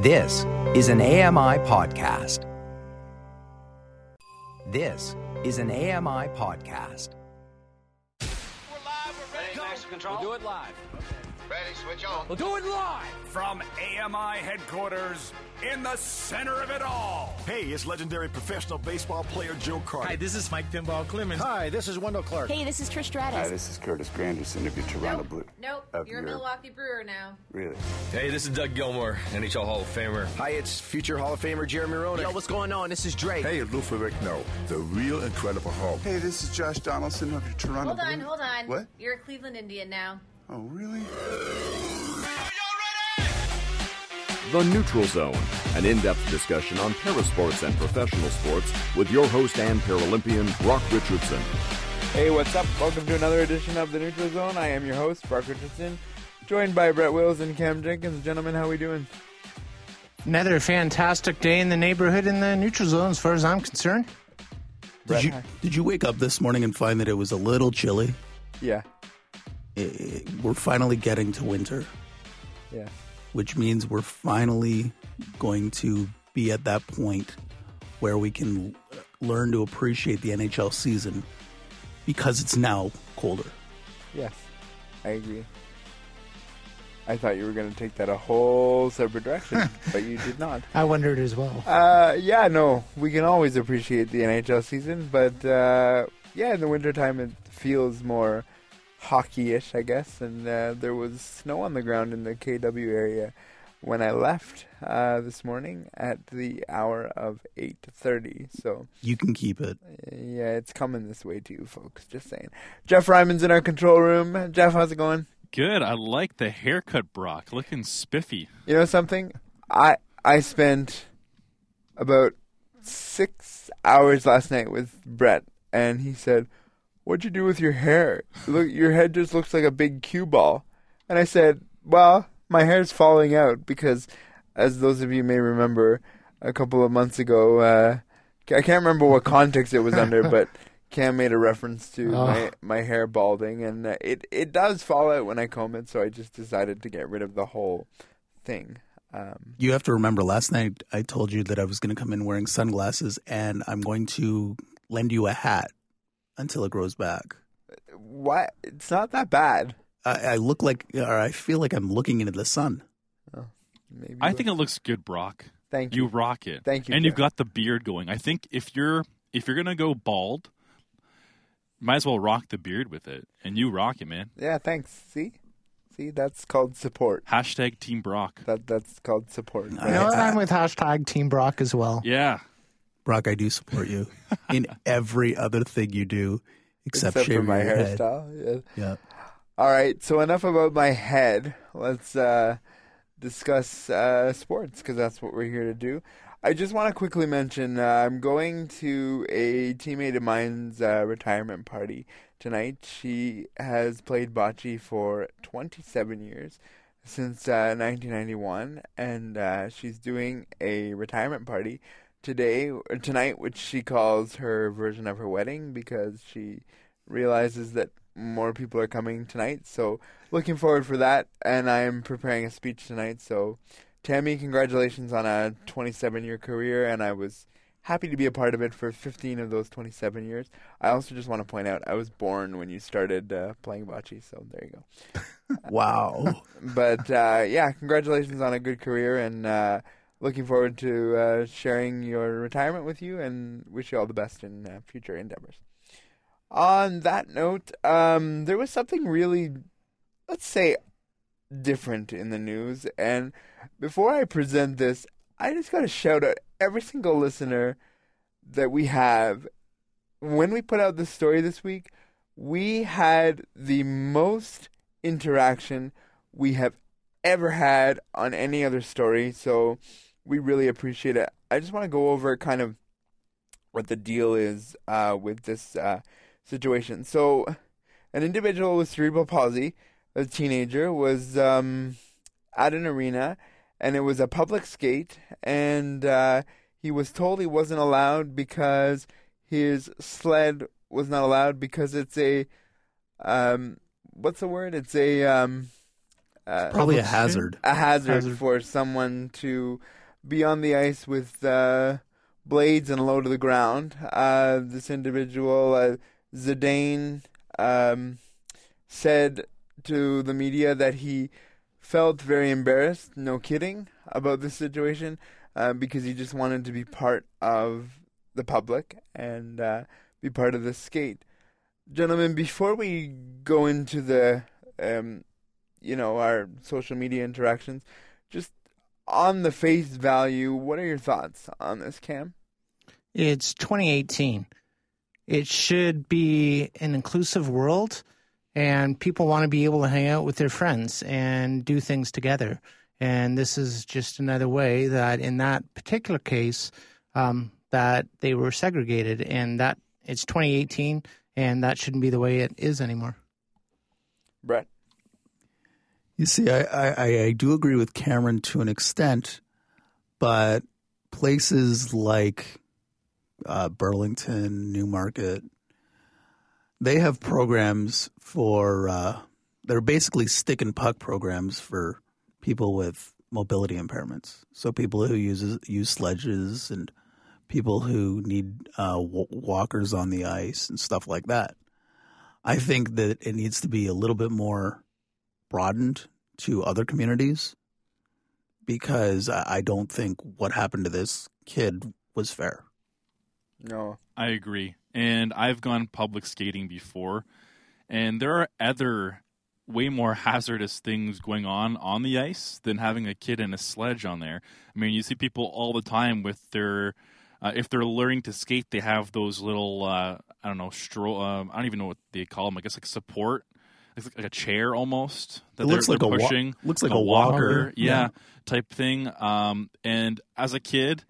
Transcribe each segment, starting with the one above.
This is an AMI podcast. This is an AMI podcast. We're live, we're ready, go. Control. We'll do it live. Ready, switch on. We'll do it live. From AMI headquarters in the center of it all. Hey, it's legendary professional baseball player Joe Carter. Hi, this is Mike Pinball Clemons. Hi, this is Wendel Clark. Hey, this is Trish Stratus. Hi, this is Curtis Granderson of your Toronto nope. Blue. Nope, you're a Milwaukee Brewer now. Really? Hey, this is Doug Gilmour, NHL Hall of Famer. Hi, it's future Hall of Famer Jeremy Roenick. Yo, what's going on? This is Drake. Hey, Lou Ferrigno, the real Incredible Hulk. Hey, this is Josh Donaldson of your Toronto Hold on, Blue. hold on. What? You're a Cleveland Indian now. Oh, really? The Neutral Zone, an in depth discussion on parasports and professional sports with your host and Paralympian, Brock Richardson. Hey, what's up? Welcome to another edition of The Neutral Zone. I am your host, Brock Richardson, joined by Brett Wills and Cam Jenkins. Gentlemen, how we doing? Another fantastic day in the neighborhood in the neutral zone, as far as I'm concerned. Brett, Did you, hi. did you wake up this morning and find that it was a little chilly? Yeah, Eh, we're finally getting to winter, yeah. which means we're finally going to be at that point where we can learn to appreciate the NHL season because it's now colder. Yes, I agree. I thought you were going to take that a whole separate direction, but you did not. I wondered as well. Uh, yeah, no, we can always appreciate the NHL season, but uh, yeah, in the wintertime it feels more hockey-ish, I guess. And uh, there was snow on the ground in the KW area when I left uh, this morning at the hour of eight thirty. So You can keep it. yeah, it's coming this way too, folks. Just saying. Jeff Ryman's in our control room. Jeff, how's it going? Good. I like the haircut, Brock. Looking spiffy. You know something? I I spent about six hours last night with Brett, and he said, "What'd you do with your hair? Look, your head just looks like a big cue ball." And I said, "Well, my hair's falling out because, as those of you may remember, a couple of months ago, uh, I can't remember what context it was under, but." Cam made a reference to Oh. my, my hair balding, and uh, it it does fall out when I comb it. So I just decided to get rid of the whole thing. Um, You have to remember last night I told you that I was going to come in wearing sunglasses and I'm going to lend you a hat until it grows back. what? It's not that bad. I, I look like, or I feel like I'm looking into the sun. Oh, maybe. I think it looks good, Brock. Thank You you. rock it. Thank you, And you've got the beard going. I think if you're if you're gonna go bald, might as well rock the beard with it. And you rock it, man. Yeah, thanks. See, see, that's called support. Hashtag Team Brock. That that's called support. You know what? I'm with hashtag Team Brock as well. Yeah. Brock, I do support you in every other thing you do except, Except for my hairstyle. Yeah. Yeah. All right. So enough about my head. Let's uh, discuss uh, sports because that's what we're here to do. I just want to quickly mention uh, I'm going to a teammate of mine's uh, retirement party tonight. She has played bocce for 27 years since uh, 1991, and uh, she's doing a retirement party today or tonight, which she calls her version of her wedding because she realizes that more people are coming tonight. So looking forward for that, and I am preparing a speech tonight. So Tammy, congratulations on a 27 year career, and I was happy to be a part of it for 15 of those 27 years. I also just want to point out I was born when you started uh, playing bocce, so there you go. Wow. but uh, yeah, congratulations on a good career, and uh, looking forward to uh, sharing your retirement with you, and wish you all the best in uh, future endeavors. On that note, um, there was something really, let's say, different in the news, and before I present this, I just got to shout out every single listener that we have. When we put out this story this week, we had the most interaction we have ever had on any other story, so we really appreciate it. I just want to go over kind of what the deal is uh, with this uh, situation. So, an individual with cerebral palsy, a teenager, was um, at an arena, and it was a public skate, and uh, he was told he wasn't allowed because his sled was not allowed because it's a um, what's the word? It's a um, uh, Probably a hazard. A hazard, Hazard. for someone to be on the ice with uh, blades and low to the ground. Uh, this individual, uh, Zidane, um, said to the media that he felt very embarrassed, no kidding, about this situation uh, because he just wanted to be part of the public and uh, be part of the skate. Gentlemen, before we go into the, um, you know, our social media interactions, just on the face value, what are your thoughts on this, Cam? It's 2018. It should be an inclusive world, and people want to be able to hang out with their friends and do things together. And this is just another way that, in that particular case, um, that they were segregated, and that it's 2018, and that shouldn't be the way it is anymore. Brett. You see, I, I, I do agree with Cameron to an extent, but places like uh, Burlington, Newmarket, they have programs for, uh, they're basically stick and puck programs for people with mobility impairments. So people who use, use sledges and people who need uh, w- walkers on the ice and stuff like that. I think that it needs to be a little bit more broadened to other communities because I I don't think what happened to this kid was fair. No. I agree. And I've gone public skating before, and there are other way more hazardous things going on on the ice than having a kid in a sledge on there. I mean, you see people all the time with their uh, if they're learning to skate, they have those little uh, I don't know stro- um, I don't even know what they call them. I guess like support, it's like, a chair almost that It they're, looks like they're a wa- looks like a walker. yeah, Yeah. type thing. Um, and as a kid,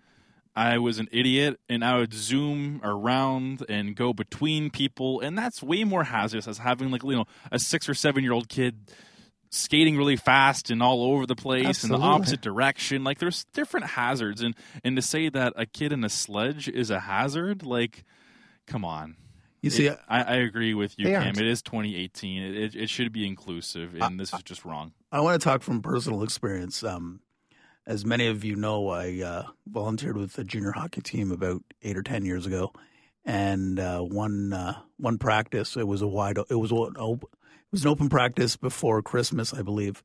I was an idiot, and I would zoom around and go between people, and that's way more hazardous as having like you know a six or seven year old kid skating really fast and all over the place in the opposite direction. Like there's different hazards, and and to say that a kid in a sledge is a hazard, like, come on. You see, It- I, I agree with you, Cam. aren't. It is 2018. It, it, it should be inclusive, and this is just wrong. I want to talk from personal experience. Um, as many of you know, I uh, volunteered with the junior hockey team about eight or ten years ago, and uh, one uh, one practice it was a wide it was an op- it was an open practice before Christmas, I believe,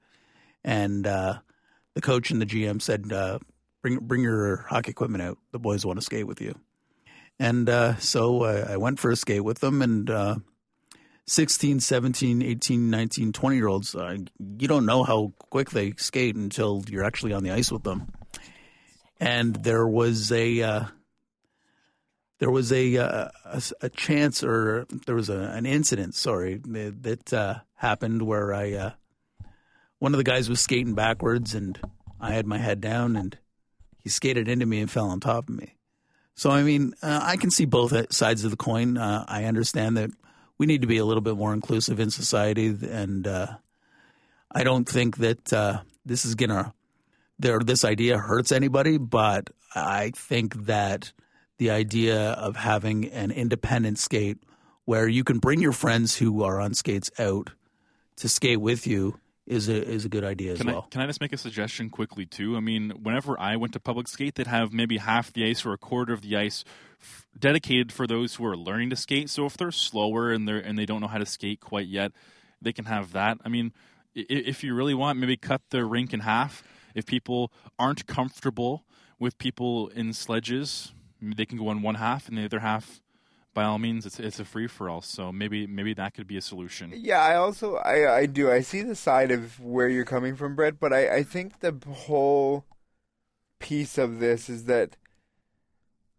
and uh, the coach and the GM said, uh, "Bring bring your hockey equipment out. The boys want to skate with you." And uh, so I, I went for a skate with them, and uh, 16, 17, 18, 19, 20 year olds, uh, you don't know how quick they skate until you're actually on the ice with them. And there was a uh, there was a, uh, a a chance or there was a, an incident, sorry, that, uh, happened where I uh, one of the guys was skating backwards and I had my head down and he skated into me and fell on top of me. So I mean, uh, I can see both sides of the coin. Uh, I understand that we need to be a little bit more inclusive in society, and uh, I don't think that uh, this is gonna there this idea hurts anybody. But I think that the idea of having an independent skate where you can bring your friends who are on skates out to skate with you is a is a good idea as Can well. I can I just make a suggestion quickly too? I mean, whenever I went to public skate, they'd have maybe half the ice or a quarter of the ice f- dedicated for those who are learning to skate. So if they're slower and they're and they don't know how to skate quite yet, they can have that. I mean, i- if you really want, maybe cut the rink in half. If people aren't comfortable with people in sledges, they can go on one half, and the other half, by all means, it's it's a free for all. So maybe maybe that could be a solution. Yeah, I also I I do I see the side of where you're coming from, Brett, but I I think the whole piece of this is that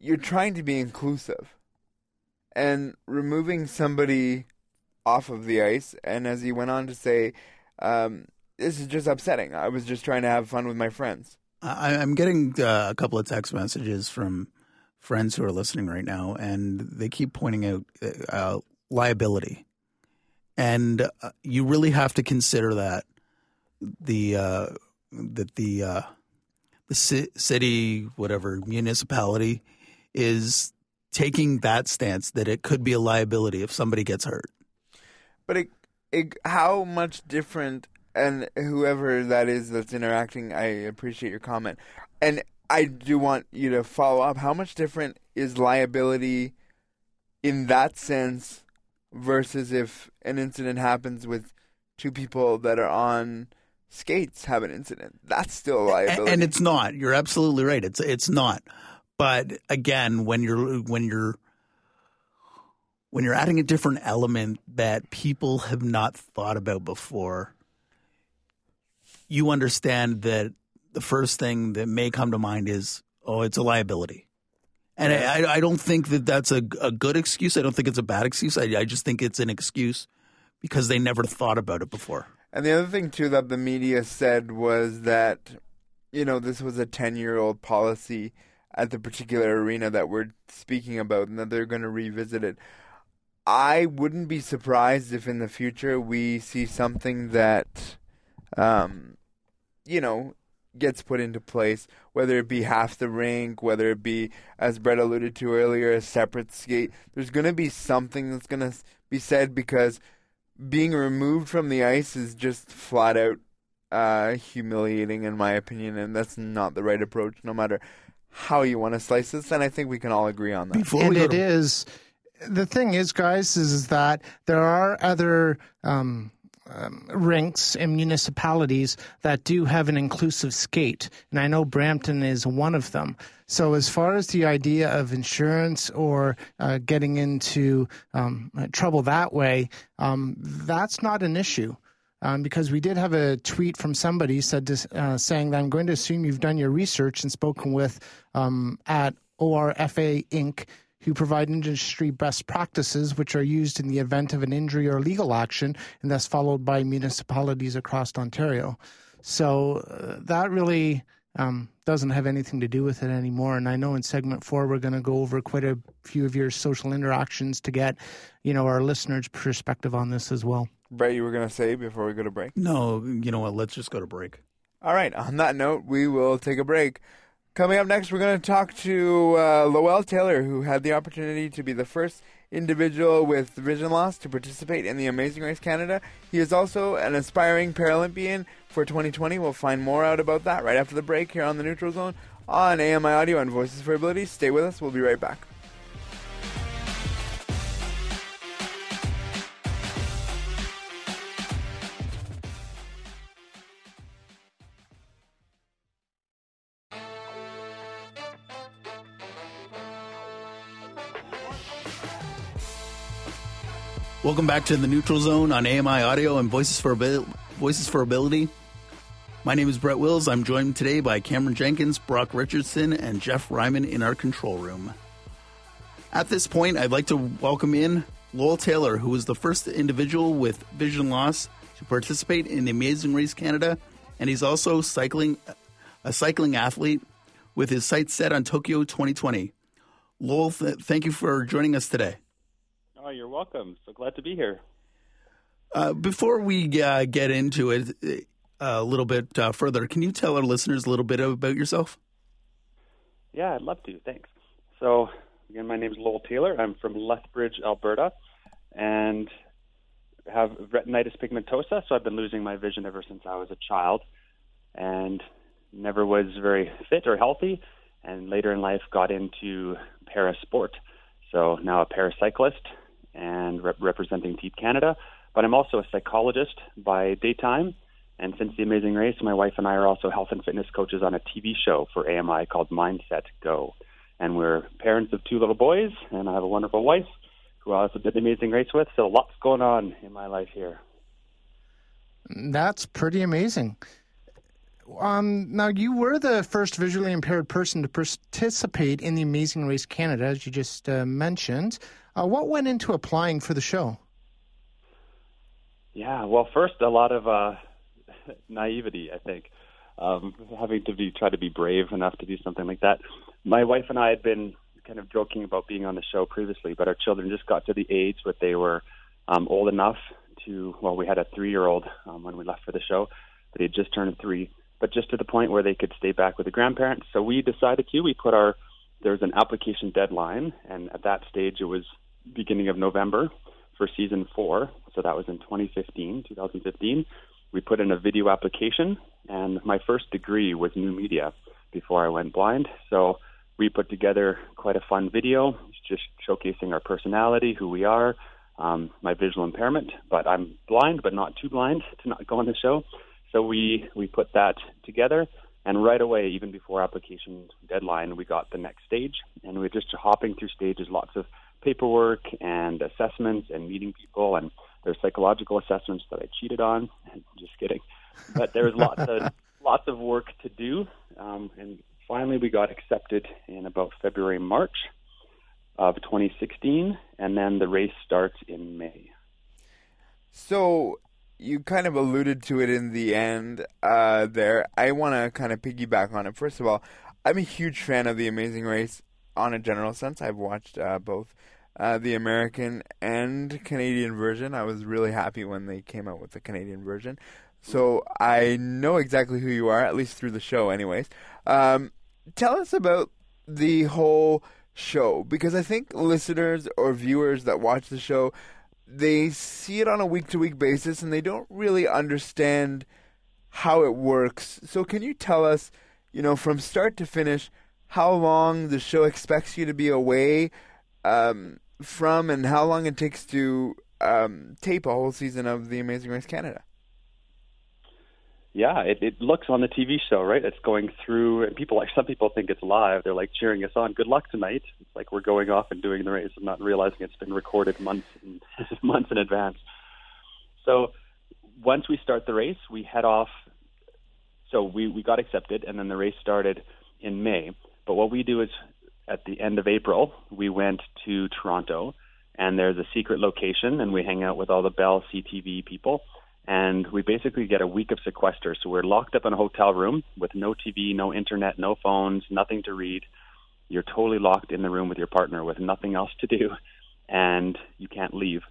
you're trying to be inclusive, and removing somebody off of the ice, and as he went on to say, um, this is just upsetting. I was just trying to have fun with my friends. I, I'm getting uh, a couple of text messages from friends who are listening right now, and they keep pointing out uh, liability, and uh, you really have to consider that the uh, that the uh, the ci- city, whatever municipality, is taking that stance that it could be a liability if somebody gets hurt. But it, it, how much different and whoever that is that's interacting, I appreciate your comment. And I do want you to follow up. How much different is liability in that sense versus if an incident happens with two people that are on skates have an incident? That's still a liability. And it's not. You're absolutely right. It's it's not. But again, when you're when you're when you're adding a different element that people have not thought about before, you understand that the first thing that may come to mind is, oh, it's a liability. And I, I don't think that that's a, a good excuse. I don't think it's a bad excuse. I, I just think it's an excuse because they never thought about it before. And the other thing, too, that the media said was that, you know, this was a 10 year old policy at the particular arena that we're speaking about and that they're going to revisit it. I wouldn't be surprised if in the future we see something that, um, you know, gets put into place, whether it be half the rink, whether it be, as Brett alluded to earlier, a separate skate. There's going to be something that's going to be said because being removed from the ice is just flat out uh, humiliating, in my opinion, and that's not the right approach, no matter how you want to slice this. And I think we can all agree on that. Before and it to- is the thing is, guys, is, is that there are other um, um, rinks and municipalities that do have an inclusive skate, and I know Brampton is one of them. So, as far as the idea of insurance or uh, getting into um, trouble that way, um, that's not an issue. Um, because we did have a tweet from somebody said to, uh, saying that I'm going to assume you've done your research and spoken with um, at ORFA Inc who provide industry best practices which are used in the event of an injury or legal action and thus followed by municipalities across Ontario. So uh, that really um, doesn't have anything to do with it anymore. And I know in segment four we're going to go over quite a few of your social interactions to get, you know, our listeners' perspective on this as well. Brett, you were going to say before we go to break? No, you know what? Let's just go to break. All right. On that note, we will take a break. Coming up next, we're going to talk to uh, Lowell Taylor, who had the opportunity to be the first individual with vision loss to participate in the Amazing Race Canada. He is also an aspiring Paralympian for 2020. We'll find more out about that right after the break here on the Neutral Zone on AMI Audio and Voices for Ability. Stay with us. We'll be right back. Welcome back to the Neutral Zone on AMI Audio and Voices for Abil- Voices for Ability. My name is Brett Wills. I'm joined today by Cameron Jenkins, Brock Richardson, and Jeff Ryman in our control room. At this point, I'd like to welcome in Lowell Taylor, who was the first individual with vision loss to participate in the Amazing Race Canada, and he's also cycling a cycling athlete with his sights set on Tokyo 2020. Lowell, th- thank you for joining us today. Oh, you're welcome. So glad to be here. Uh, before we uh, get into it uh, a little bit uh, further, can you tell our listeners a little bit about yourself? Yeah, I'd love to. Thanks. So, again, my name is Lowell Taylor. I'm from Lethbridge, Alberta, and have retinitis pigmentosa. So I've been losing my vision ever since I was a child, and never was very fit or healthy. And later in life, got into para sport. So now a paracyclist and rep- representing Team Canada. But I'm also a psychologist by daytime. And since the Amazing Race, my wife and I are also health and fitness coaches on a TV show for AMI called Mindset Go. And we're parents of two little boys, and I have a wonderful wife who I also did the Amazing Race with. So lots going on in my life here. That's pretty amazing. Um, now, you were the first visually impaired person to participate in the Amazing Race Canada, as you just uh, mentioned. Uh, what went into applying for the show? Yeah, well, first a lot of uh, naivety, I think, um, having to be try to be brave enough to do something like that. My wife and I had been kind of joking about being on the show previously, but our children just got to the age where they were um, old enough to. Well, we had a three-year-old um, when we left for the show, but he had just turned three, but just to the point where they could stay back with the grandparents. So we decided to. We put our there was an application deadline, and at that stage it was beginning of November for season four. So that was in 2015, 2015. we put in a video application, and my first degree was new media before I went blind. So we put together quite a fun video, just showcasing our personality, who we are, um, my visual impairment. But I'm blind, but not too blind to not go on the show. So we we put that together, and right away, even before application deadline, we got the next stage, and we are just hopping through stages, lots of paperwork and assessments and meeting people, and there's psychological assessments that I cheated on. Just kidding, but there was lots of lots of work to do, um, and finally we got accepted in about February March of 2016, and then the race starts in May. So you kind of alluded to it in the end uh, there. I want to kind of piggyback on it. First of all, I'm a huge fan of The Amazing Race on a general sense. I've watched uh, both uh, the American and Canadian version. I was really happy when they came out with the Canadian version. So I know exactly who you are, at least through the show, anyways. Um, tell us about the whole show because I think listeners or viewers that watch the show they see it on a week to week basis and they don't really understand how it works. So can you tell us, you know, from start to finish, how long the show expects you to be away um, from, and how long it takes to um, tape a whole season of The Amazing Race Canada? Yeah, it, it looks on the TV show, right? It's going through, and people like some people think it's live. They're like cheering us on. Good luck tonight. It's like we're going off and doing the race and not realizing it's been recorded months and months in advance. So once we start the race, we head off. So we we got accepted, and then the race started in May. But what we do is at the end of April, we went to Toronto, and there's a secret location, and we hang out with all the Bell CTV people and we basically get a week of sequester. So we're locked up in a hotel room with no TV, no internet, no phones, nothing to read. You're totally locked in the room with your partner with nothing else to do, and you can't leave.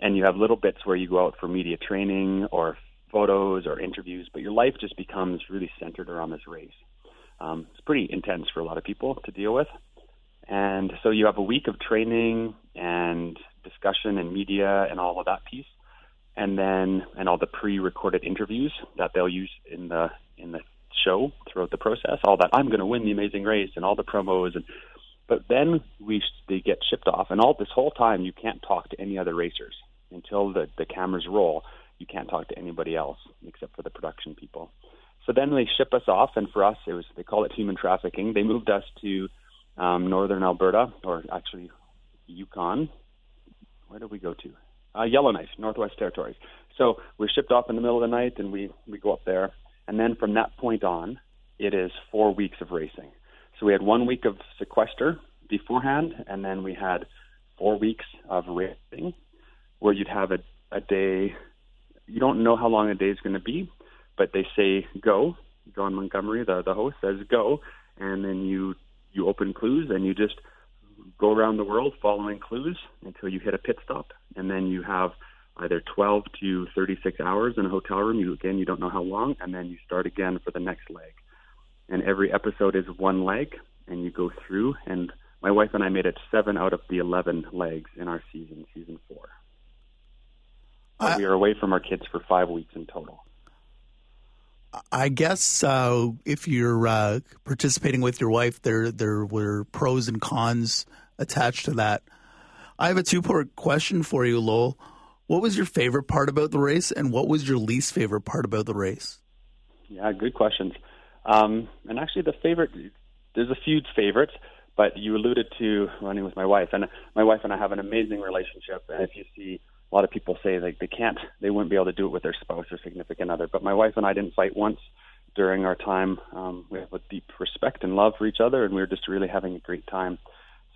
And you have little bits where you go out for media training or photos or interviews, but your life just becomes really centered around this race. Um, it's pretty intense for a lot of people to deal with. And so you have a week of training and discussion and media and all of that piece and then and all the pre-recorded interviews that they'll use in the in the show throughout the process. All that I'm going to win the Amazing Race and all the promos and but then we they get shipped off and all this whole time you can't talk to any other racers until the the cameras roll. You can't talk to anybody else except for the production people. So then they ship us off, and for us it was they call it human trafficking. They moved us to um, northern Alberta, or actually Yukon. Where did we go to? Uh, Yellowknife, Northwest Territories. So we're shipped off in the middle of the night, and we we go up there, and then from that point on, it is four weeks of racing. So we had one week of sequester beforehand, and then we had four weeks of racing, where you'd have a a day. You don't know how long a day is going to be, but they say go. Jon Montgomery, the the host, says go, and then you you open clues and you just go around the world following clues until you hit a pit stop, and then you have either 12 to 36 hours in a hotel room. You again, you don't know how long, and then you start again for the next leg. And every episode is one leg, and you go through. And my wife and I made it seven out of the 11 legs in our season, season four. Uh, we are away from our kids for five weeks in total. I guess uh, if you're uh, participating with your wife, there there were pros and cons attached to that. I have a two part question for you, Lowell. What was your favorite part about the race, and what was your least favorite part about the race? Yeah, good questions. Um, and actually, the favorite there's a few favorites, but you alluded to running with my wife, and my wife and I have an amazing relationship. And if you see a lot of people say like they can't, they wouldn't be able to do it with their spouse or significant other. But my wife and I didn't fight once during our time. Um, we have a deep respect and love for each other, and we were just really having a great time.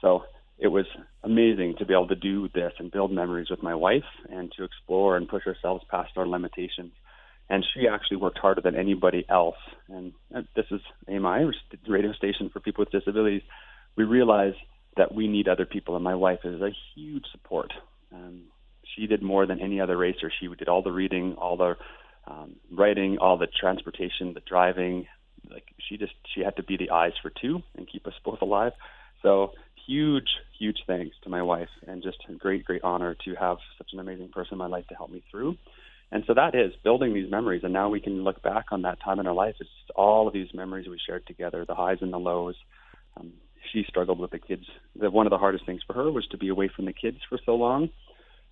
So it was amazing to be able to do this and build memories with my wife and to explore and push ourselves past our limitations. And she actually worked harder than anybody else. And this is AMI, radio station for people with disabilities. We realize that we need other people, and my wife is a huge support. Um, she did more than any other racer. She did all the reading, all the um, writing, all the transportation, the driving. Like she just she had to be the eyes for two and keep us both alive. So huge, huge thanks to my wife, and just a great, great honor to have such an amazing person in my life to help me through. And so that is building these memories. And now we can look back on that time in our life. It's just all of these memories we shared together, the highs and the lows. Um, she struggled with the kids. The, one of the hardest things for her was to be away from the kids for so long.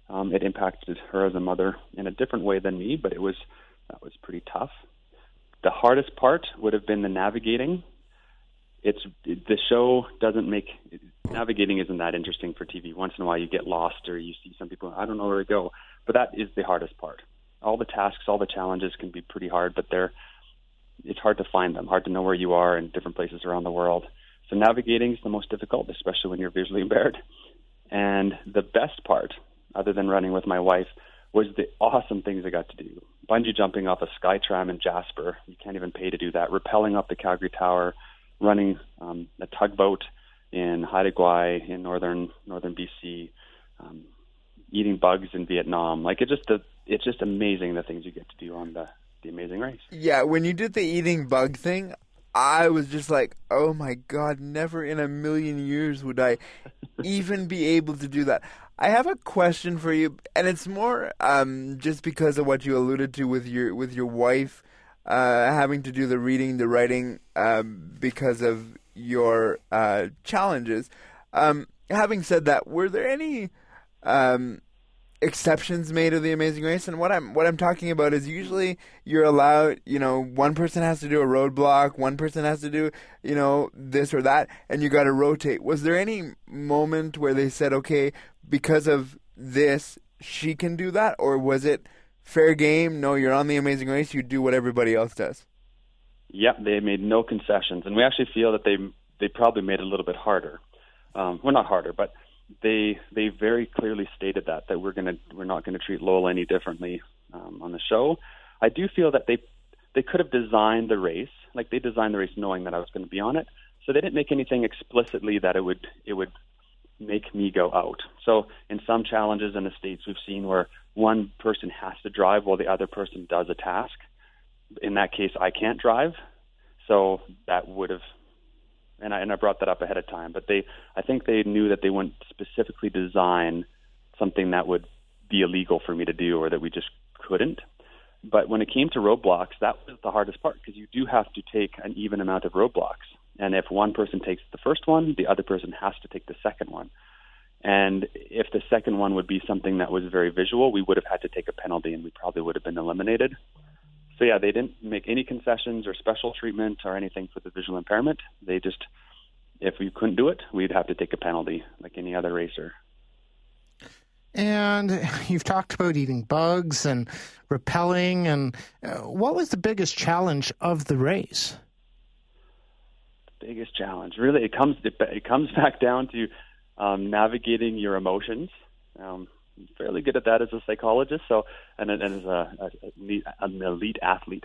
Um, it impacted her as a mother in a different way than me, but it was that was pretty tough. The hardest part would have been the navigating. It's the show doesn't make navigating isn't that interesting for TV. Once in a while, you get lost or you see some people. I don't know where to go, but that is the hardest part. All the tasks, all the challenges can be pretty hard, but they're it's hard to find them, hard to know where you are in different places around the world. So navigating is the most difficult, especially when you're visually impaired. And the best part, other than running with my wife, was the awesome things I got to do. Bungee jumping off a sky tram in Jasper. You can't even pay to do that. Rappelling up the Calgary Tower, running um, a tugboat in Haida Gwaii in northern northern BC, um, eating bugs in Vietnam. Like it just the, it's just amazing the things you get to do on the the Amazing Race. Yeah, when you did the eating bug thing, I was just like, oh my god, never in a million years would I even be able to do that. I have a question for you, and it's more um, just because of what you alluded to with your with your wife uh, having to do the reading, the writing, um, because of your uh, challenges. Um, having said that, were there any um, exceptions made of the Amazing Race? And what I'm what I'm talking about is usually you're allowed, you know, one person has to do a roadblock, one person has to do, you know, this or that, and you got to rotate. Was there any moment where they said, okay, because of this, she can do that, or was it? fair game. No, you're on the Amazing Race. You do what everybody else does. Yep, they made no concessions, and we actually feel that they they probably made it a little bit harder. Um, well, not harder, but they they very clearly stated that that we're gonna we're not going to treat Lowell any differently um, on the show. I do feel that they they could have designed the race like they designed the race knowing that I was going to be on it, so they didn't make anything explicitly that it would it would make me go out. So in some challenges in the states, we've seen where one person has to drive while the other person does a task. In that case, I can't drive, so that would have, and I and I brought that up ahead of time. But they, I think they knew that they wouldn't specifically design something that would be illegal for me to do or that we just couldn't. But when it came to roadblocks, that was the hardest part because you do have to take an even amount of roadblocks. And if one person takes the first one, the other person has to take the second one. And if the second one would be something that was very visual, we would have had to take a penalty and we probably would have been eliminated. So, yeah, they didn't make any concessions or special treatment or anything for the visual impairment. They just, if we couldn't do it, we'd have to take a penalty like any other racer. And you've talked about eating bugs and rappelling. And uh, what was the biggest challenge of the race? Biggest challenge, really, it comes it comes back down to um, navigating your emotions. Um, I'm fairly good at that as a psychologist, so and, and as a, a, an elite athlete,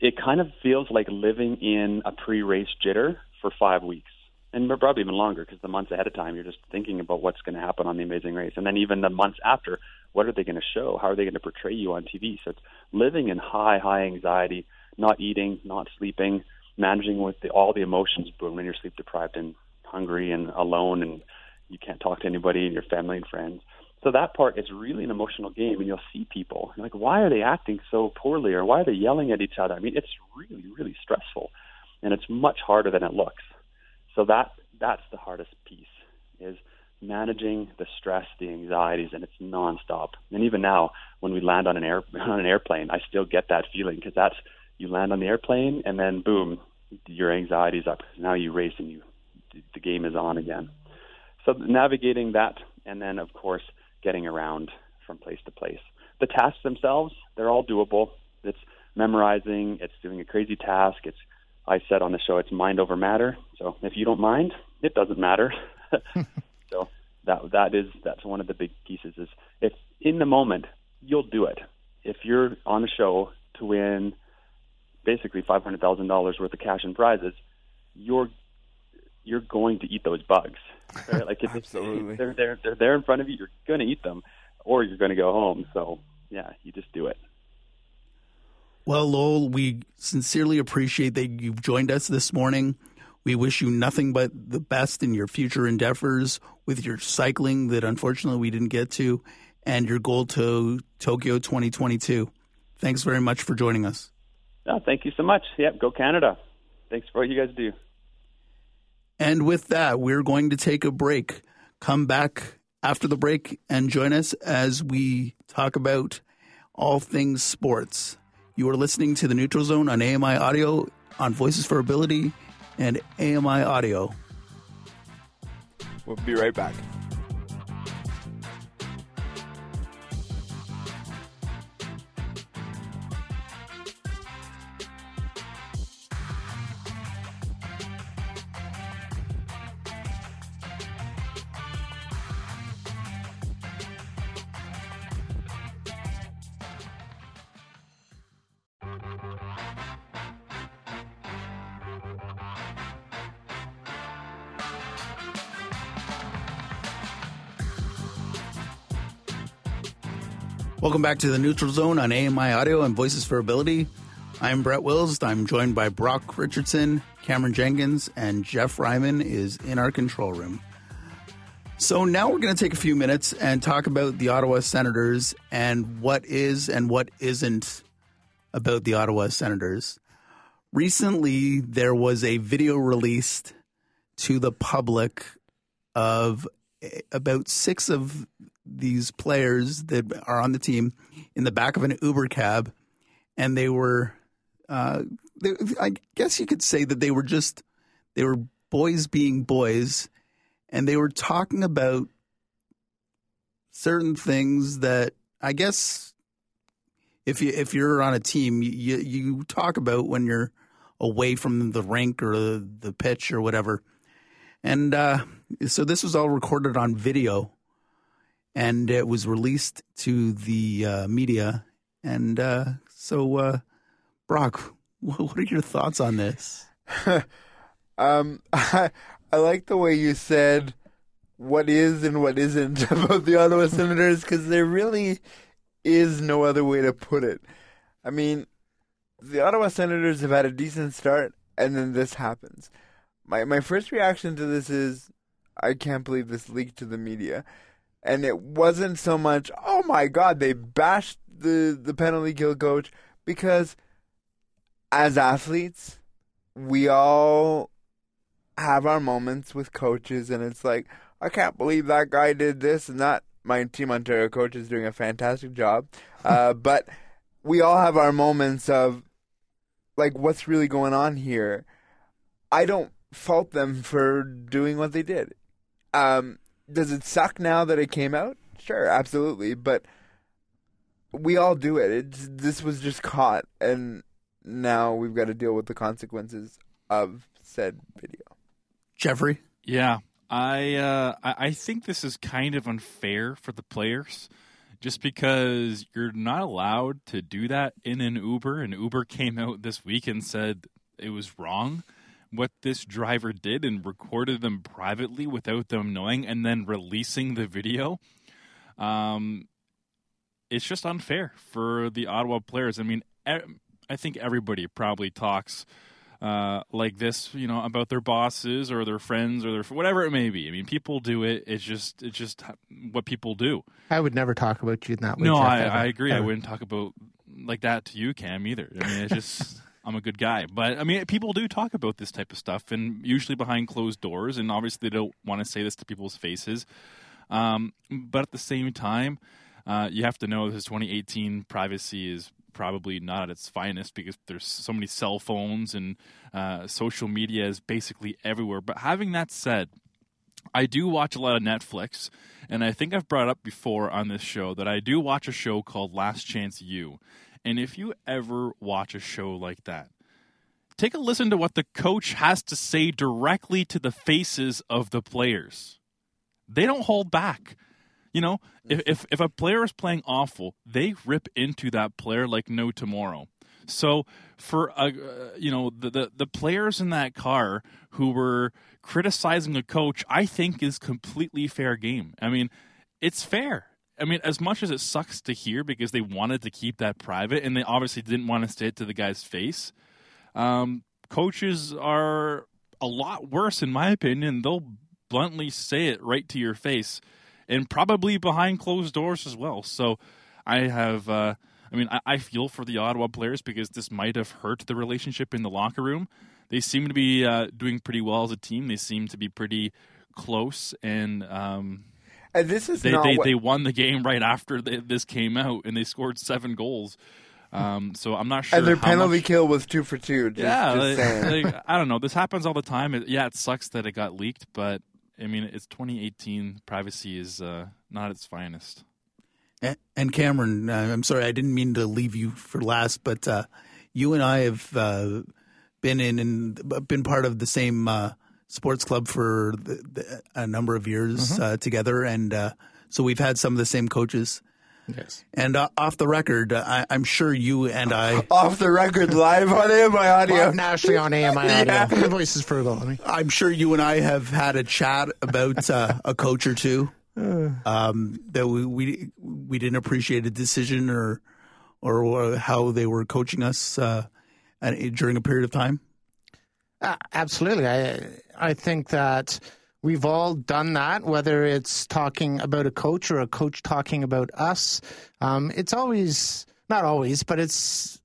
it kind of feels like living in a pre-race jitter for five weeks, and probably even longer because the months ahead of time you're just thinking about what's going to happen on the Amazing Race, and then even the months after, what are they going to show? How are they going to portray you on TV? So it's living in high, high anxiety, not eating, not sleeping, managing with the, all the emotions when you're sleep deprived and hungry and alone and you can't talk to anybody and your family and friends. So that part is really an emotional game, and you'll see people like, why are they acting so poorly, or why are they yelling at each other? I mean, it's really, really stressful, and it's much harder than it looks. So that that's the hardest piece is managing the stress, the anxieties, and it's nonstop. And even now, when we land on an air on an airplane, I still get that feeling because that's you land on the airplane, and then boom, your anxiety's up. Now you race and you the game is on again. So navigating that, and then of course getting around from place to place. The tasks themselves, they're all doable. It's memorizing. It's doing a crazy task. It's I said on the show, it's mind over matter. So if you don't mind, it doesn't matter. so that that is that's one of the big pieces. Is if in the moment you'll do it. If you're on a show to win basically five hundred thousand dollars worth of cash and prizes, you're you're going to eat those bugs. Right? Like if Absolutely. they're there, they're there in front of you. You're going to eat them, or you're going to go home. So yeah, you just do it. Well, Lowell, we sincerely appreciate that you've joined us this morning. We wish you nothing but the best in your future endeavors with your cycling that unfortunately we didn't get to. and your goal to Tokyo 2022. Thanks very much for joining us. Oh, thank you so much. Yep, go Canada. Thanks for what you guys do. And with that, we're going to take a break. Come back after the break and join us as we talk about all things sports. You are listening to the Neutral Zone on AMI Audio, on Voices for Ability, and AMI Audio. We'll be right back. Welcome back to the Neutral Zone on AMI Audio and Voices for Ability. I'm Brett Wills. I'm joined by Brock Richardson, Cameron Jenkins, and Jeff Ryman is in our control room. So now we're going to take a few minutes and talk about the Ottawa Senators and what is and what isn't about the Ottawa Senators. Recently, there was a video released to the public of about six of these players that are on the team in the back of an Uber cab, and they were, uh, they, I guess you could say that they were just, they were boys being boys, and they were talking about certain things that I guess if you if you're on a team, you you talk about when you're away from the rink or the pitch or whatever. And uh, so this was all recorded on video and it was released to the uh, media. And uh, so, uh, Brock, what are your thoughts on this? um, I, I like the way you said what is and what isn't about the Ottawa Senators because there really is no other way to put it. I mean, the Ottawa Senators have had a decent start, and then this happens. My my first reaction to this is, I can't believe this leaked to the media and it wasn't so much, oh my god, they bashed the the penalty kill coach because as athletes, we all have our moments with coaches, and it's like, I can't believe that guy did this and that. My Team Ontario coach is doing a fantastic job, uh, but we all have our moments of like, what's really going on here? I don't fault them for doing what they did. Um, does it suck now that it came out? Sure, absolutely, but we all do it. It's, this was just caught, and now we've got to deal with the consequences of said video. Jeffrey, yeah, I uh, I think this is kind of unfair for the players, just because you're not allowed to do that in an Uber, and Uber came out this week and said it was wrong what this driver did and recorded them privately without them knowing and then releasing the video. Um, it's just unfair for the Ottawa players. I mean, I think everybody probably talks uh, like this, you know, about their bosses or their friends or their whatever it may be. I mean, people do it. It's just it's just what people do. I would never talk about you in that way. No, Jeff, I, ever, I agree. Ever. I wouldn't talk about like that to you, Cam, either. I mean, it's just. I'm a good guy. But I mean, people do talk about this type of stuff, and usually behind closed doors. And obviously, they don't want to say this to people's faces. Um, but at the same time, uh, you have to know this 2018 privacy is probably not at its finest because there's so many cell phones and uh, social media is basically everywhere. But having that said, I do watch a lot of Netflix, and I think I've brought up before on this show that I do watch a show called Last Chance U. And if you ever watch a show like that, take a listen to what the coach has to say directly to the faces of the players. They don't hold back. You know, if, if, if a player is playing awful, they rip into that player like no tomorrow. So for uh, you know the, the the players in that car who were criticizing the coach, I think is completely fair game. I mean, it's fair. I mean, as much as it sucks to hear because they wanted to keep that private and they obviously didn't want to say it to the guy's face, um, coaches are a lot worse, in my opinion. They'll bluntly say it right to your face. and probably behind closed doors as well. So I have. Uh, I mean, I, I feel for the Ottawa players because this might have hurt the relationship in the locker room. They seem to be uh, doing pretty well as a team. They seem to be pretty close, and um, and this is they not they, what- they won the game right after they, this came out, and they scored seven goals. Um, so I'm not sure. and their how penalty much- kill was two for two. Just, yeah, just like- like, I don't know. This happens all the time. It, yeah, it sucks that it got leaked, but I mean, it's 2018. Privacy is uh, not its finest. And, and Cameron, uh, I'm sorry, I didn't mean to leave you for last, but uh, you and I have uh, been in and been part of the same uh, sports club for the, the, a number of years Mhm. uh, together, and uh, so we've had some of the same coaches. Yes. And uh, off the record, I, I'm sure you and I off the record, live on AMI audio, Live nationally on AMI audio. Yeah. My voice is frugal. I mean, I'm sure you and I have had a chat about uh, a coach or two um, that we, we we didn't appreciate a decision or or how they were coaching us uh, during a period of time. Uh, absolutely. I I think that we've all done that, whether it's talking about a coach or a coach talking about us. Um, it's always not always, but it's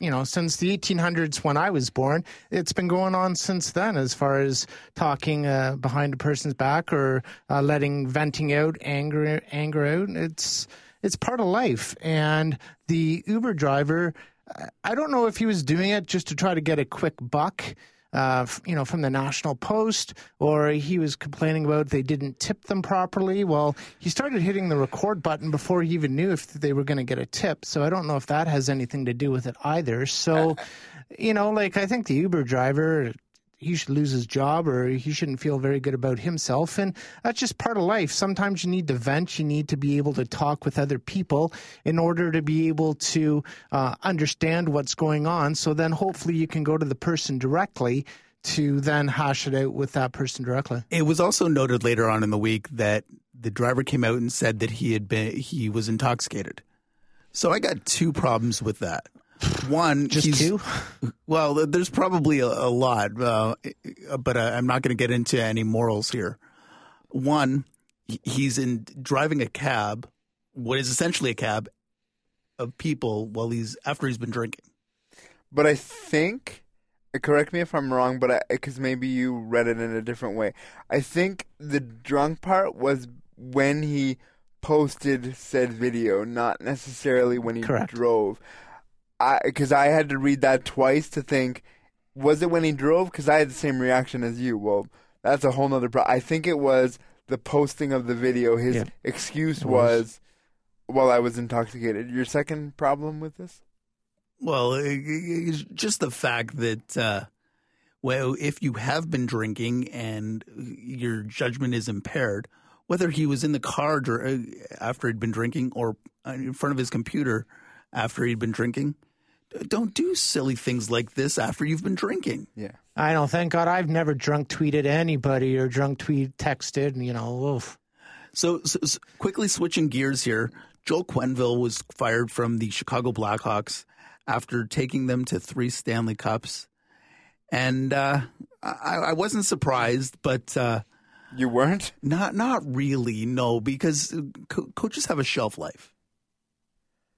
you know since the 1800s when I was born. It's been going on since then, as far as talking uh, behind a person's back or uh, letting venting out anger anger out. It's it's part of life, and the Uber driver. I- I don't know if he was doing it just to try to get a quick buck uh, you know, from the National Post, or he was complaining about they didn't tip them properly. Well, he started hitting the record button before he even knew if they were going to get a tip. So I don't know if that has anything to do with it either. So, you know, like I think the Uber driver. He should lose his job, or he shouldn't feel very good about himself, and that's just part of life. Sometimes you need to vent. You need to be able to talk with other people in order to be able to uh, understand what's going on. So then, hopefully, you can go to the person directly to then hash it out with that person directly. It was also noted later on in the week that the driver came out and said that he had been he was intoxicated. So I got two problems with that. One, Just he's- two? Well, there's probably a, a lot, uh, but I- I'm not going to get into any morals here. One, he's in driving a cab, what is essentially a cab of people while he's after he's been drinking. But I think, correct me if I'm wrong, but because maybe you read it in a different way. I think the drunk part was when he posted said video, not necessarily when he Correct. drove. I because I had to read that twice to think, was it when he drove? Because I had the same reaction as you. Well, that's a whole nother. Pro- I think it was the posting of the video. His Yeah. excuse was. was, "Well, I was intoxicated." Your second problem with this? Well, it's just the fact that, uh, well, if you have been drinking and your judgment is impaired, whether he was in the car dur- uh, after he'd been drinking or in front of his computer after he'd been drinking, don't do silly things like this after you've been drinking. Yeah. I know. Thank God I've never drunk tweeted anybody or drunk tweet texted. You know, oof. So, so, so quickly switching gears here, Joel Quenneville was fired from the Chicago Blackhawks after taking them to three Stanley Cups, and uh, I, I wasn't surprised, but uh, you weren't. Not, not really. No, because co- coaches have a shelf life.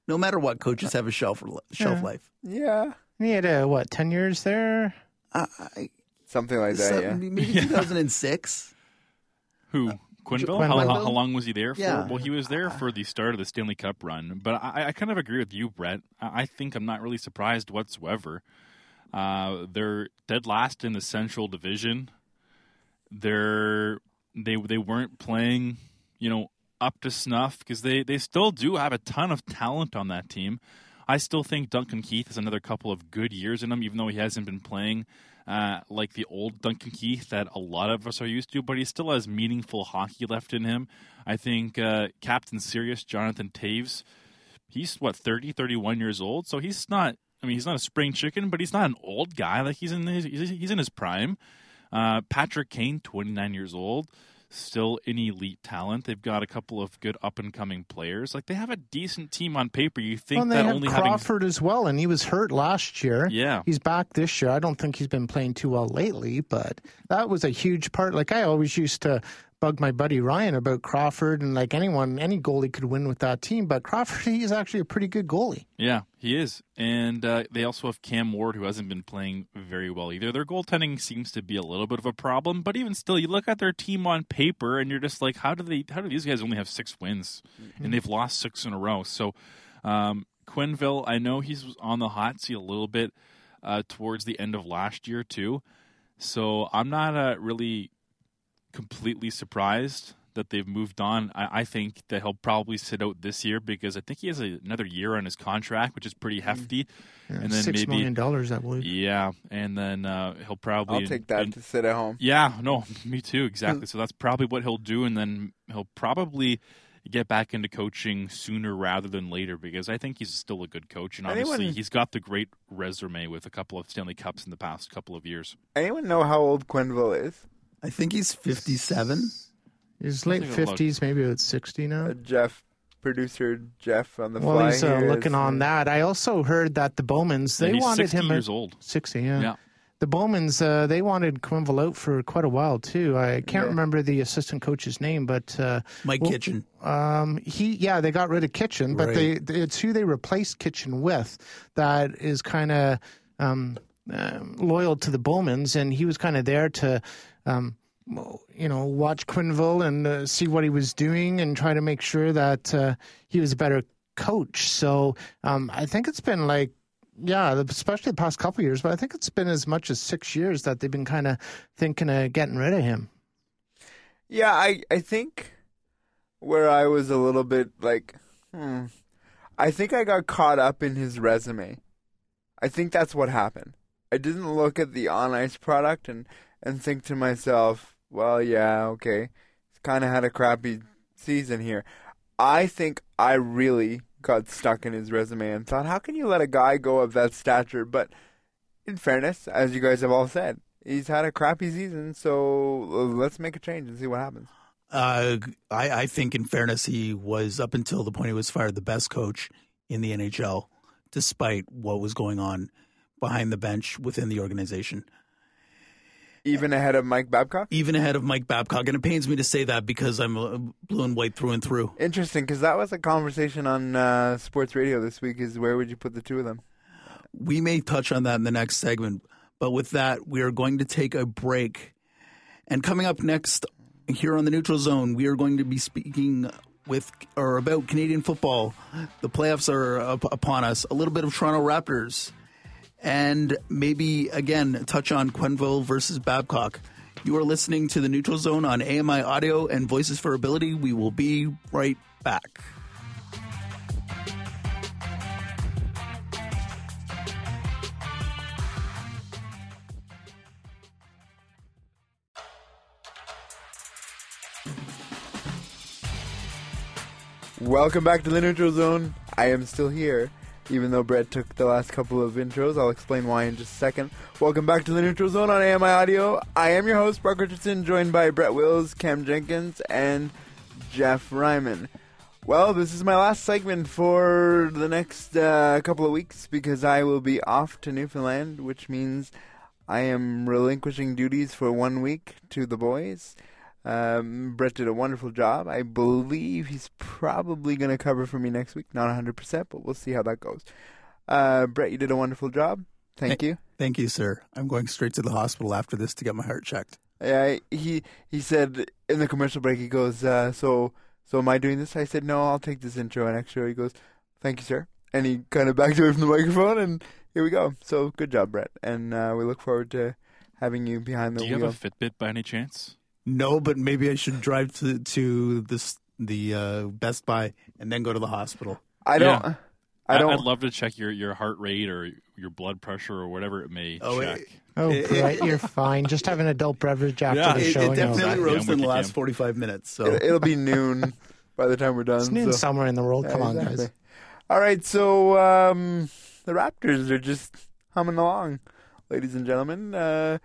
No matter what, coaches uh, have a shelf shelf Yeah. life. Yeah. He had a, what ten years there. Something like that. yeah. Maybe 2006. Who? Uh, Quinville? Quenneville. How, how, how long was he there for? Yeah. Well, he was there uh, for the start of the Stanley Cup run. But I, I kind of agree with you, Brett. I, I think I'm not really surprised whatsoever. Uh, they're dead last in the Central Division. They're they they weren't playing, you know, up to snuff because they they still do have a ton of talent on that team. I still think Duncan Keith has another couple of good years in him, even though he hasn't been playing uh, like the old Duncan Keith that a lot of us are used to, but he still has meaningful hockey left in him. I think uh, Captain Serious, Jonathan Toews, he's what, 30, 31 years old, so he's not, I mean, he's not a spring chicken, but he's not an old guy. Like, he's in his, he's in his prime. Uh, Patrick Kane, 29 years old, still an elite talent. They've got a couple of good up and coming players. Like, they have a decent team on paper. You think Well, that only having Crawford as well, and he was hurt last year. Yeah. he's back this year. I don't think he's been playing too well lately, but that was a huge part. Like I always used to bugged my buddy Ryan about Crawford and like anyone, any goalie could win with that team. But Crawford, he's actually a pretty good goalie. Yeah, he is. And uh, they also have Cam Ward, who hasn't been playing very well either. Their goaltending seems to be a little bit of a problem, but even still, you look at their team on paper, and you're just like, how do they? How do these guys only have six wins, Mm-hmm. and they've lost six in a row? So, um, Quenneville, I know he's on the hot seat a little bit uh, towards the end of last year too. So I'm not uh, really completely surprised that they've moved on. I, I think that he'll probably sit out this year because I think he has a, another year on his contract, which is pretty hefty. Yeah, and then six maybe million dollars, I believe. yeah, and then uh, he'll probably I'll take that and- to sit at home. yeah, no, me too, exactly. so that's probably what he'll do, and then he'll probably get back into coaching sooner rather than later because I think he's still a good coach, and obviously Anyone- he's got the great resume with a couple of Stanley Cups in the past couple of years. Anyone know how old Quenneville is? I think he's 57. He's late Take a look. fifties, maybe about sixty now. Uh, Jeff, producer Jeff on the Well, fly. he's uh, here looking is, on uh, that. I also heard that the Bowmans they Yeah, he's wanted 60 him years at old. Sixty, yeah. Yeah. The Bowmans uh, they wanted Quenneville out for quite a while too. I can't Yeah. remember the assistant coach's name, but uh, Mike well, Kitchen. Um, he yeah, they got rid of Kitchen, but Right. they it's who they replaced Kitchen with that is kind of um, um, loyal to the Bowmans, and he was kind of there to. Um, you know, watch Quenneville and uh, see what he was doing and try to make sure that uh, he was a better coach. So um, I think it's been like, yeah, especially the past couple years, but I think it's been as much as six years that they've been kind of thinking of getting rid of him. Yeah, I I think where I was a little bit like, hmm, I think I got caught up in his resume. I think that's what happened. I didn't look at the on ice product and and think to myself, well, yeah, okay, he's kind of had a crappy season here. I think I really got stuck in his resume and thought, how can you let a guy go of that stature? But in fairness, as you guys have all said, he's had a crappy season, so let's make a change and see what happens. Uh, I, I think, in fairness, he was up until the point he was fired the best coach in the NHL, despite what was going on behind the bench within the organization. Even ahead of Mike Babcock? Even ahead of Mike Babcock. And it pains me to say that because I'm uh, blue and white through and through. Interesting, because that was a conversation on uh, sports radio this week. Is where would you put the two of them? We may touch on that in the next segment. But with that, we are going to take a break. And coming up next here on the Neutral Zone, we are going to be speaking with or about Canadian football. The playoffs are up upon us. A little bit of Toronto Raptors. And maybe again touch on Quenneville versus Babcock. You are listening to the Neutral Zone on AMI Audio and Voices for Ability. We will be right back. Welcome back to the Neutral Zone. I am still here, even though Brett took the last couple of intros. I'll explain why in just a second. Welcome back to the Neutral Zone on AMI Audio. I am your host, Brock Richardson, joined by Brett Wills, Cam Jenkins, and Jeff Ryman. Well, this is my last segment for the next uh, couple of weeks because I will be off to Newfoundland, which means I am relinquishing duties for one week to the boys. Um, Brett did a wonderful job. I believe he's probably going to cover for me next week. Not 100%, but we'll see how that goes. Uh, Brett, you did a wonderful job. Thank you. Thank you, sir. I'm going straight to the hospital after this to get my heart checked. Yeah, he he said in the commercial break, he goes, uh, "So, so am I doing this?" I said, "No, I'll take this intro and extra." He goes, "Thank you, sir," and he kind of backed away from the microphone, and here we go. So, good job, Brett, and uh, we look forward to having you behind the wheel. Do you wheel. have a Fitbit by any chance? No, but maybe I should drive to to this the uh, Best Buy and then go to the hospital. I don't. Yeah. I don't. I'd love to check your, your heart rate or your blood pressure or whatever it may Oh, check. it- Oh, It- Brett, you're fine. Just have an adult beverage after Yeah, the show. it and definitely Exactly. rose I'm in the with you, last Cam. 45 minutes. So It, will be noon by the time we're done. It's noon so- somewhere in the world. Yeah, Come on, guys. All right, so um, the Raptors are just humming along, ladies and gentlemen. Uh,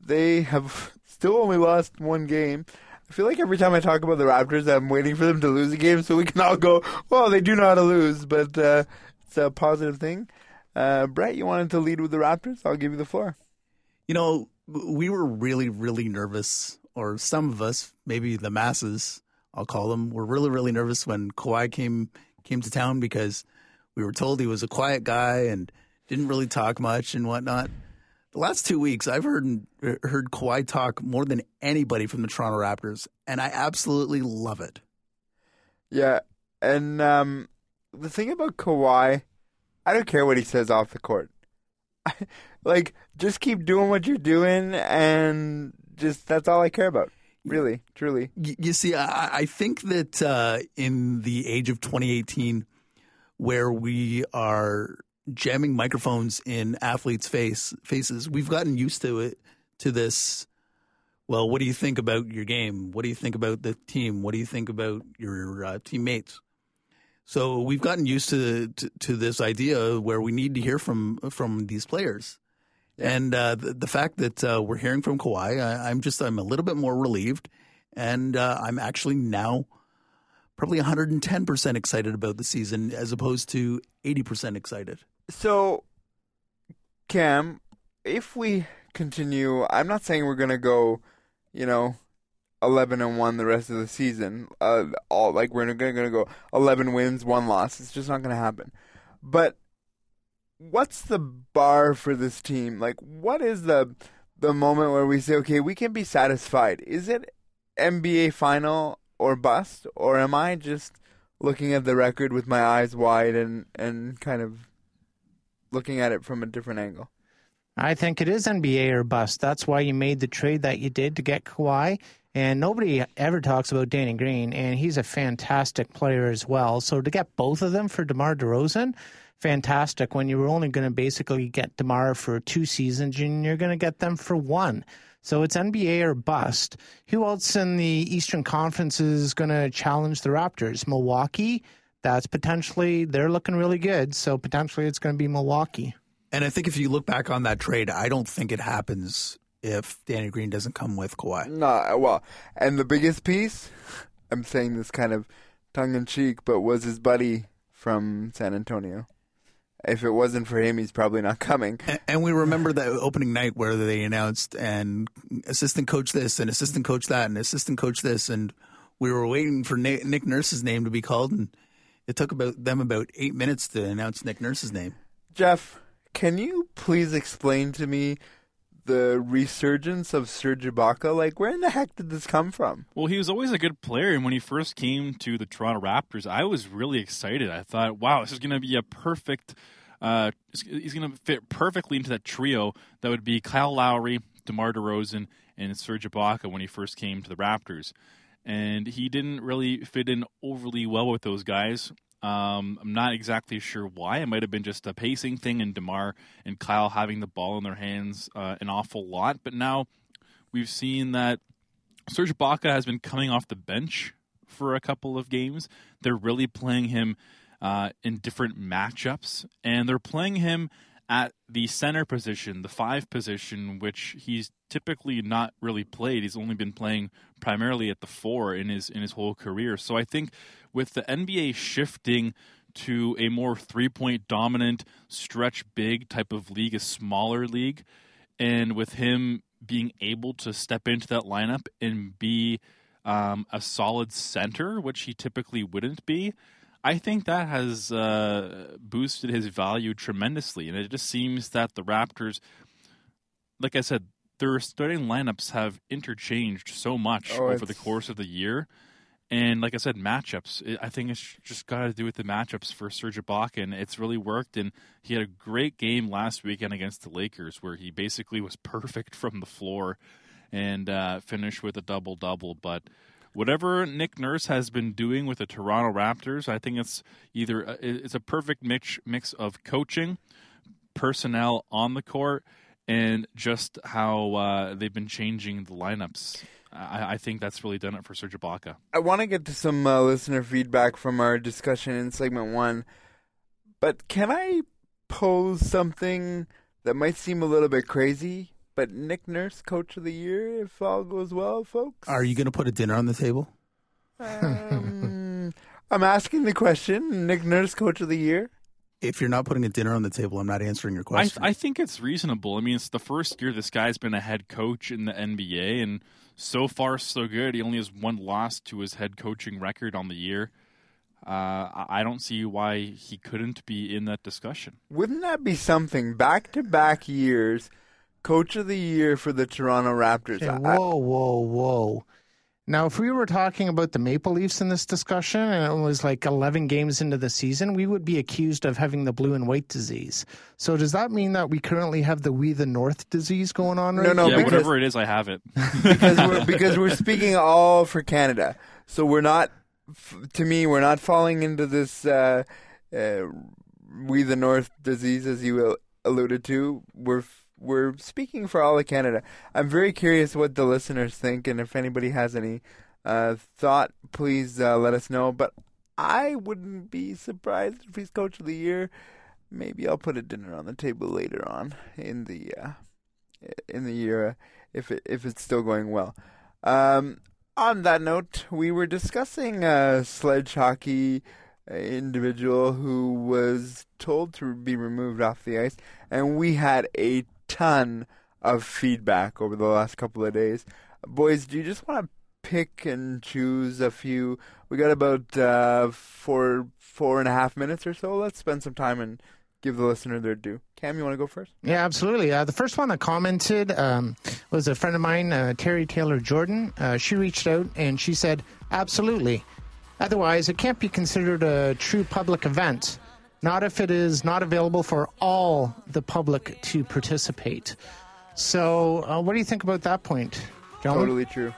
they have still only lost one game. I feel like every time I talk about the Raptors, I'm waiting for them to lose a game so we can all go, well, they do know how to lose, but uh, it's a positive thing. Uh, Brett, you wanted to lead with the Raptors? I'll give you the floor. you know, we were really, really nervous or some of us, maybe the masses, I'll call them, were really, really nervous when Kawhi came came to town because we were told he was a quiet guy and didn't really talk much and whatnot. The last two weeks, I've heard heard Kawhi talk more than anybody from the Toronto Raptors, and I absolutely love it. Yeah, and um, the thing about Kawhi, I don't care what he says off the court. like, just keep doing what you're doing, and just that's all I care about. Really, truly. You, you see, I, I, think that uh, in the age of 2018, where we are jamming microphones in athletes' face faces, we've gotten used to it to this. Well, what do you think about your game? What do you think about the team? What do you think about your uh, teammates? So we've gotten used to, to, to this idea where we need to hear from from these players, yeah. and uh, the, the, fact that uh, we're hearing from Kawhi, I, am just I'm a little bit more relieved, and uh, I'm actually now probably 110 percent excited about the season as opposed to 80 percent excited. So, Cam, if we continue, I'm not saying we're gonna go, you know, eleven and one the rest of the season. Uh, all like we're gonna, gonna go eleven wins, one loss. It's just not gonna happen. But what's the bar for this team? Like, what is the the moment where we say, okay, we can be satisfied? Is it NBA final or bust, or am I just looking at the record with my eyes wide and and kind of looking at it from a different angle? I think it is NBA or bust. That's why you made the trade that you did to get Kawhi. And nobody ever talks about Danny Green, and he's a fantastic player as well. So to get both of them for DeMar DeRozan, fantastic. When you were only going to basically get DeMar for two seasons, and you're going to get them for one. So it's NBA or bust. Who else in the Eastern Conference is going to challenge the Raptors? Milwaukee. That's potentially they're looking really good. So potentially it's going to be Milwaukee. And I think if you look back on that trade, I don't think it happens if Danny Green doesn't come with Kawhi. No, well, and the biggest piece, I'm saying this kind of tongue in cheek, but was his buddy from San Antonio. If it wasn't for him, he's probably not coming. And, and we remember that opening night where they announced and assistant coach this and assistant coach that and assistant coach this, and we were waiting for Nick Nurse's name to be called, and it took about them about eight minutes to announce Nick Nurse's name. Jeff, can you please explain to me the resurgence of Serge Ibaka? Like, where in the heck did this come from? Well, he was always a good player, and when he first came to the Toronto Raptors, I was really excited. I thought, wow, this is going to be a perfect. Uh, he's going to fit perfectly into that trio that would be Kyle Lowry, DeMar DeRozan, and Serge Ibaka when he first came to the Raptors. And he didn't really fit in overly well with those guys. Um, I'm not exactly sure why. It might have been just a pacing thing and DeMar and Kyle having the ball in their hands uh, an awful lot. But now we've seen that Serge Ibaka has been coming off the bench for a couple of games. They're really playing him uh, in different matchups, and they're playing him at the center position, the five position, which he's typically not really played. He's only been playing primarily at the four in his in his whole career. So I think with the NBA shifting to a more three point dominant stretch big type of league, a smaller league, and with him being able to step into that lineup and be um, a solid center, which he typically wouldn't be. I think that has uh, boosted his value tremendously, and it just seems that the Raptors, like I said, their starting lineups have interchanged so much oh, over the course of the year. And like I said, matchups. I think it's just got to do with the matchups for Serge Ibaka, and it's really worked. And he had a great game last weekend against the Lakers, where he basically was perfect from the floor and uh, finished with a double double. But whatever Nick Nurse has been doing with the Toronto Raptors, I think it's either uh, it's a perfect mix mix of coaching, personnel on the court, and just how uh, they've been changing the lineups. I, I, think that's really done it for Serge Ibaka. I want to get to some uh, listener feedback from our discussion in segment one, but can I pose something that might seem a little bit crazy? But Nick Nurse, Coach of the Year, if all goes well, folks. Are you going to put a dinner on the table? Um, I'm asking the question. Nick Nurse, Coach of the Year. if you're not putting a dinner on the table, I'm not answering your I, question. I think it's reasonable. I mean, it's the first year this guy's been a head coach in the NBA, and so far so good. He only has one loss to his head coaching record on the year. Uh, I I don't see why he couldn't be in that discussion. Wouldn't that be something? Back to back years, coach of the year for the Toronto Raptors. Okay, whoa, whoa, whoa. Now, if we were talking about the Maple Leafs in this discussion and it was like 11 games into the season, we would be accused of having the blue and white disease. So, does that mean that we currently have the We the North disease going on right No, no, yeah, because- whatever it is, I have it. because we're because we're speaking all for Canada. So we're not. To me, we're not falling into this uh, uh, we the North disease as you alluded to. We're f- we're speaking for all of Canada. I'm very curious what the listeners think, and if anybody has any uh, thought, please uh, let us know. But I wouldn't be surprised if he's coach of the year. Maybe I'll put a dinner on the table later on in the uh, in the year uh, if it, if it's still going well. Um, on that note, we were discussing a sledge hockey uh, individual who was told to be removed off the ice, and we had a ton of feedback over the last couple of days. Boys, do you just want to pick and choose a few? We got about uh, four four and a half minutes or so. Let's spend some time and give the listener their due. Cam, you want to go first? Yeah, absolutely. Uh, the first one that commented um, was a friend of mine, uh, Terry Taylor Jordan. Uh, she reached out and she said, absolutely. Otherwise, it can't be considered a true public event, not if it is not available for all the public to participate. So, uh, what do you think about that point, John? Totally true.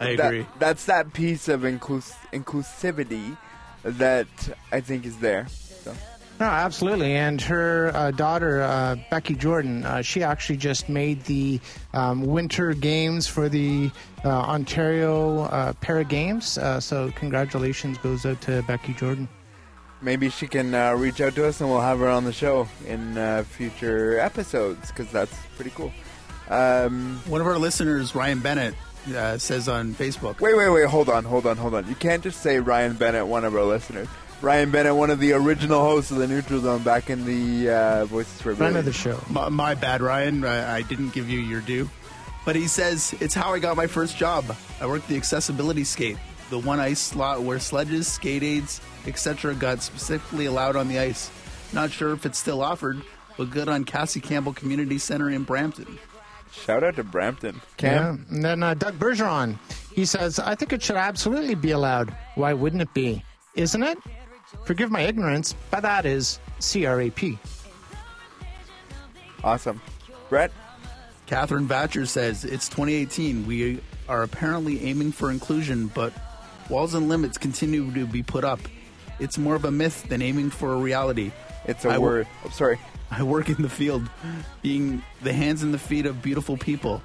I That- agree. that's that piece of inclus- inclusivity that I think is there. So. No, absolutely. And her uh, daughter, uh, Becky Jordan, uh, she actually just made the um, winter games for the uh, Ontario uh, Para Games. Uh, so, congratulations goes out to Becky Jordan. Maybe she can uh, reach out to us and we'll have her on the show in uh, future episodes because that's pretty cool. Um, One of our listeners, Ryan Bennett, uh, says on Facebook. wait, wait, wait. Hold on, hold on, hold on. You can't just say Ryan Bennett, one of our listeners. Ryan Bennett, one of the original hosts of the Neutral Zone back in the uh, Voices for Friend Billy. of the show. My, my bad, Ryan. I, I didn't give you your due. But he says, it's how I got my first job. I worked the accessibility skate, the one ice slot where sledges, skate aids, etc. got specifically allowed on the ice. Not sure if it's still offered, but good on Cassie Campbell Community Center in Brampton. Shout out to Brampton. Yeah. And then uh, Doug Bergeron, he says, I think it should absolutely be allowed. Why wouldn't it be? Isn't it? Forgive my ignorance, but that is CRAP. Awesome. Brett? Catherine Batcher says, it's 2018. We are apparently aiming for inclusion, but walls and limits continue to be put up. It's more of a myth than aiming for a reality. It's a I wo- word. Oh, sorry. I work in the field, being the hands and the feet of beautiful people.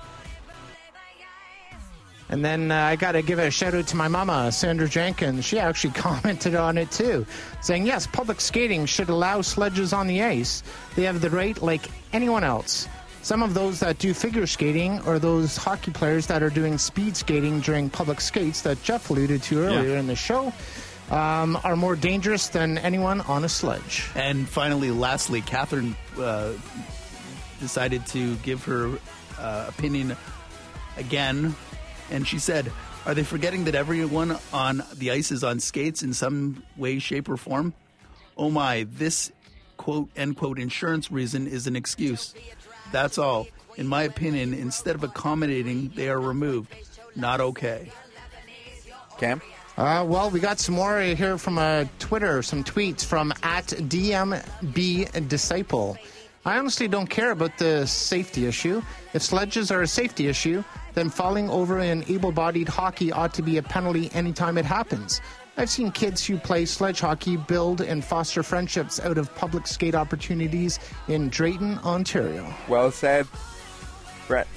And then uh, I got to give a shout out to my mama, Sandra Jenkins. She actually commented on it too, saying, Yes, public skating should allow sledges on the ice. They have the right like anyone else. Some of those that do figure skating or those hockey players that are doing speed skating during public skates that Jeff alluded to earlier Yeah. in the show um, are more dangerous than anyone on a sledge. And finally, lastly, Catherine uh, decided to give her uh, opinion again, and she said, "Are they forgetting that everyone on the ice is on skates in some way, shape, or form? Oh my, this quote end quote insurance reason is an excuse. That's all. In my opinion, instead of accommodating, they are removed. Not okay." Cam? Uh, well, we got some more here from uh, Twitter, some tweets from at DMB Disciple. I honestly don't care about the safety issue. If sledges are a safety issue, then falling over in able bodied hockey ought to be a penalty anytime it happens. I've seen kids who play sledge hockey build and foster friendships out of public skate opportunities in Drayton, Ontario. Well said. Brett,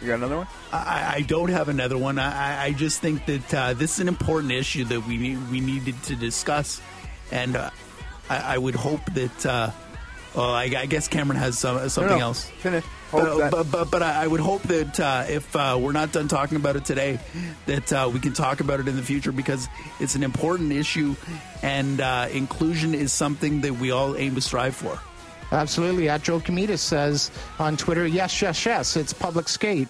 you got another one? I, I don't have another one. I, I- I just think that uh, this is an important issue that we need we needed to discuss, and uh, I, I would hope that. Uh, well, I, I guess Cameron has some, something No, no. else. Finish. Hope but, that- but, but, but I I would hope that uh, if uh, we're not done talking about it today, that uh, we can talk about it in the future because it's an important issue, and uh, inclusion is something that we all aim to strive for. Absolutely. At Joe Comitas says on Twitter, yes, yes, yes, it's public skate.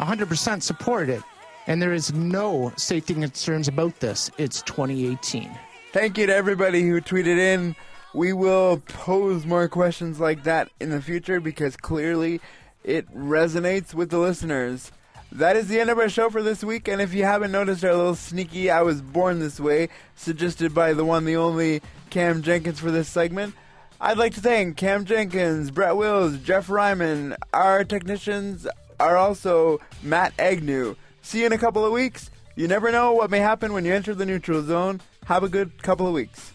100% support it. And there is no safety concerns about this. It's 2018. Thank you to everybody who tweeted in. We will pose more questions like that in the future because clearly it resonates with the listeners. That is the end of our show for this week, and if you haven't noticed our little sneaky I Was Born This Way, suggested by the one, the only Cam Jenkins for this segment, I'd like to thank Cam Jenkins, Brett Wills, Jeff Ryman. Our technicians are also Matt Agnew. See you in a couple of weeks. You never know what may happen when you enter the neutral zone. Have a good couple of weeks.